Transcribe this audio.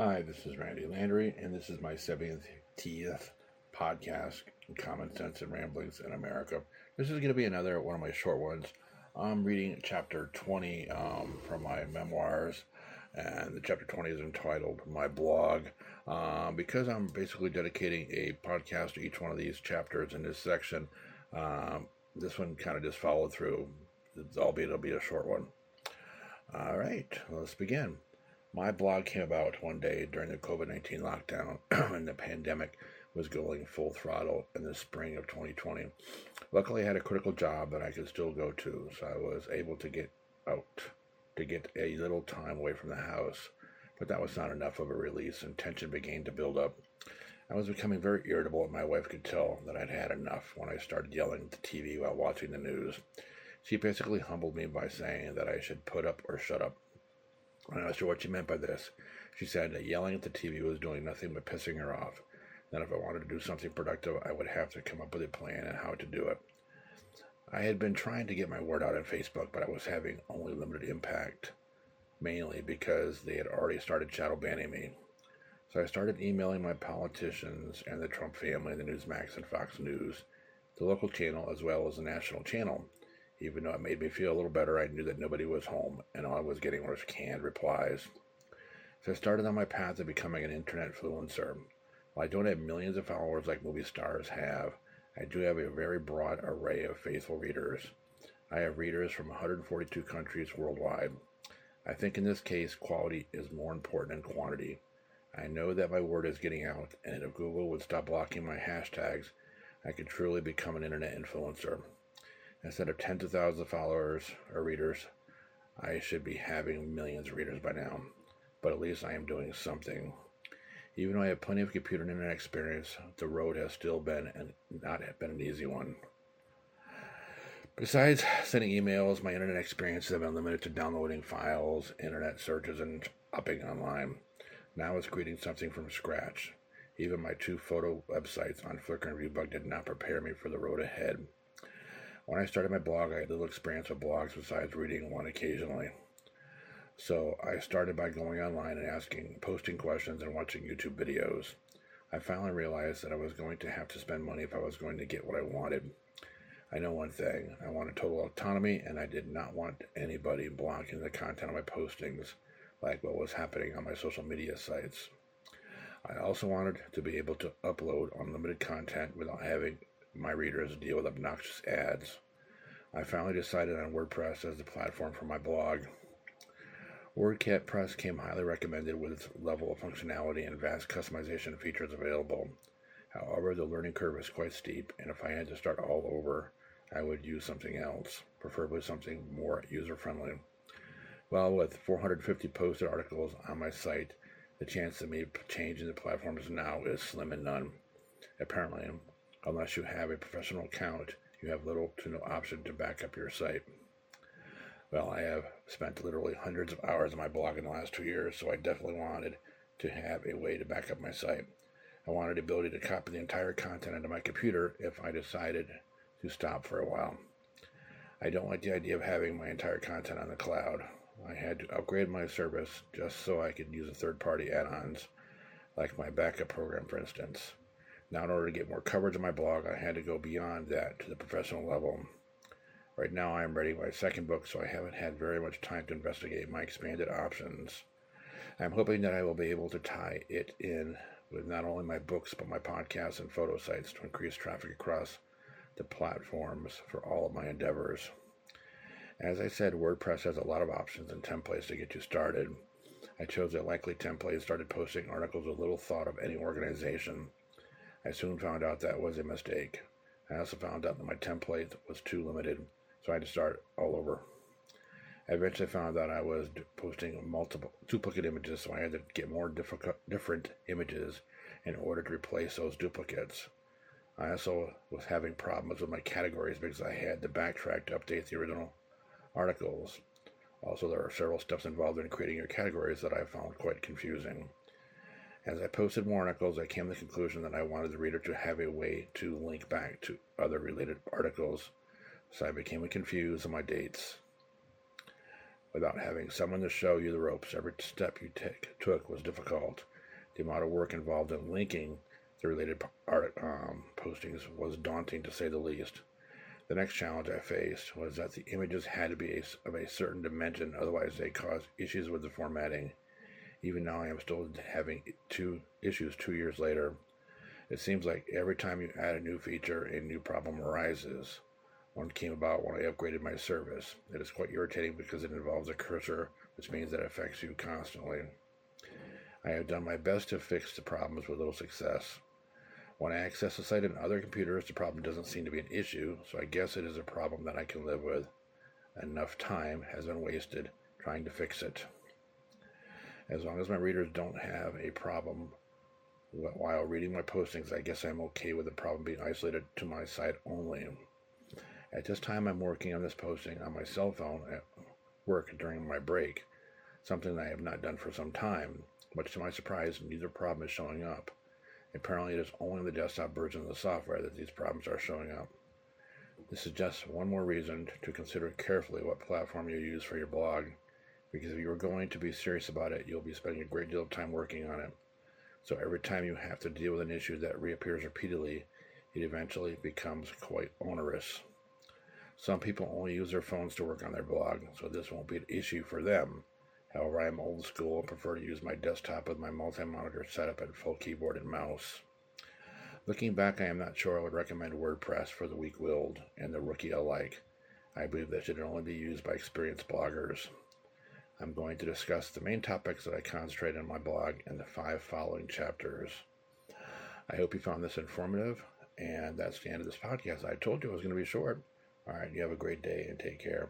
Hi, this is Randy Landry, and this is my 70th podcast, Common Sense and Ramblings in America. This is going to be another one of my short ones. I'm reading chapter 20 um, from my memoirs, and the chapter 20 is entitled My Blog. Um, because I'm basically dedicating a podcast to each one of these chapters in this section, um, this one kind of just followed through, albeit it'll be a short one. All right, let's begin. My blog came about one day during the COVID 19 lockdown and the pandemic was going full throttle in the spring of 2020. Luckily, I had a critical job that I could still go to, so I was able to get out to get a little time away from the house. But that was not enough of a release, and tension began to build up. I was becoming very irritable, and my wife could tell that I'd had enough when I started yelling at the TV while watching the news. She basically humbled me by saying that I should put up or shut up. I'm not sure what she meant by this. She said that yelling at the TV was doing nothing but pissing her off. That if I wanted to do something productive, I would have to come up with a plan and how to do it. I had been trying to get my word out on Facebook, but I was having only limited impact, mainly because they had already started shadow banning me. So I started emailing my politicians and the Trump family, the Newsmax and Fox News, the local channel as well as the national channel, even though it made me feel a little better, I knew that nobody was home and all I was getting was canned replies. So I started on my path to becoming an internet influencer. While I don't have millions of followers like movie stars have, I do have a very broad array of faithful readers. I have readers from 142 countries worldwide. I think in this case, quality is more important than quantity. I know that my word is getting out, and if Google would stop blocking my hashtags, I could truly become an internet influencer. Instead of tens of thousands of followers or readers, I should be having millions of readers by now. But at least I am doing something. Even though I have plenty of computer and internet experience, the road has still been and not been an easy one. Besides sending emails, my internet experiences have been limited to downloading files, internet searches, and upping online. Now it's creating something from scratch. Even my two photo websites on Flickr and Viewbug did not prepare me for the road ahead. When I started my blog, I had little experience with blogs besides reading one occasionally. So I started by going online and asking, posting questions, and watching YouTube videos. I finally realized that I was going to have to spend money if I was going to get what I wanted. I know one thing I wanted total autonomy, and I did not want anybody blocking the content of my postings like what was happening on my social media sites. I also wanted to be able to upload unlimited content without having my readers deal with obnoxious ads. I finally decided on WordPress as the platform for my blog. WordPress came highly recommended with its level of functionality and vast customization features available. However, the learning curve is quite steep, and if I had to start all over, I would use something else, preferably something more user friendly. Well, with 450 posted articles on my site, the chance of me changing the platforms now is slim and none. Apparently, Unless you have a professional account, you have little to no option to back up your site. Well, I have spent literally hundreds of hours on my blog in the last two years, so I definitely wanted to have a way to back up my site. I wanted the ability to copy the entire content onto my computer if I decided to stop for a while. I don't like the idea of having my entire content on the cloud. I had to upgrade my service just so I could use a third party add ons, like my backup program, for instance. Now, in order to get more coverage on my blog, I had to go beyond that to the professional level. Right now, I am writing my second book, so I haven't had very much time to investigate my expanded options. I'm hoping that I will be able to tie it in with not only my books, but my podcasts and photo sites to increase traffic across the platforms for all of my endeavors. As I said, WordPress has a lot of options and templates to get you started. I chose a likely template and started posting articles with little thought of any organization. I soon found out that was a mistake. I also found out that my template was too limited, so I had to start all over. I eventually found that I was posting multiple duplicate images, so I had to get more difficult, different images in order to replace those duplicates. I also was having problems with my categories because I had to backtrack to update the original articles. Also, there are several steps involved in creating your categories that I found quite confusing. As I posted more articles, I came to the conclusion that I wanted the reader to have a way to link back to other related articles, so I became confused on my dates. without having someone to show you the ropes. Every step you take, took was difficult. The amount of work involved in linking the related art, um, postings was daunting to say the least. The next challenge I faced was that the images had to be of a certain dimension, otherwise they caused issues with the formatting. Even now, I am still having two issues two years later. It seems like every time you add a new feature, a new problem arises. One came about when I upgraded my service. It is quite irritating because it involves a cursor, which means that it affects you constantly. I have done my best to fix the problems with little success. When I access the site on other computers, the problem doesn't seem to be an issue, so I guess it is a problem that I can live with. Enough time has been wasted trying to fix it. As long as my readers don't have a problem while reading my postings, I guess I'm okay with the problem being isolated to my site only. At this time, I'm working on this posting on my cell phone at work during my break, something that I have not done for some time. Much to my surprise, neither problem is showing up. Apparently, it is only the desktop version of the software that these problems are showing up. This is just one more reason to consider carefully what platform you use for your blog, because if you are going to be serious about it, you'll be spending a great deal of time working on it. So every time you have to deal with an issue that reappears repeatedly, it eventually becomes quite onerous. Some people only use their phones to work on their blog, so this won't be an issue for them. However, I am old school and prefer to use my desktop with my multi monitor setup and full keyboard and mouse. Looking back, I am not sure I would recommend WordPress for the weak willed and the rookie alike. I believe that should only be used by experienced bloggers. I'm going to discuss the main topics that I concentrate on my blog in the five following chapters. I hope you found this informative, and that's the end of this podcast. I told you it was going to be short. All right, you have a great day and take care.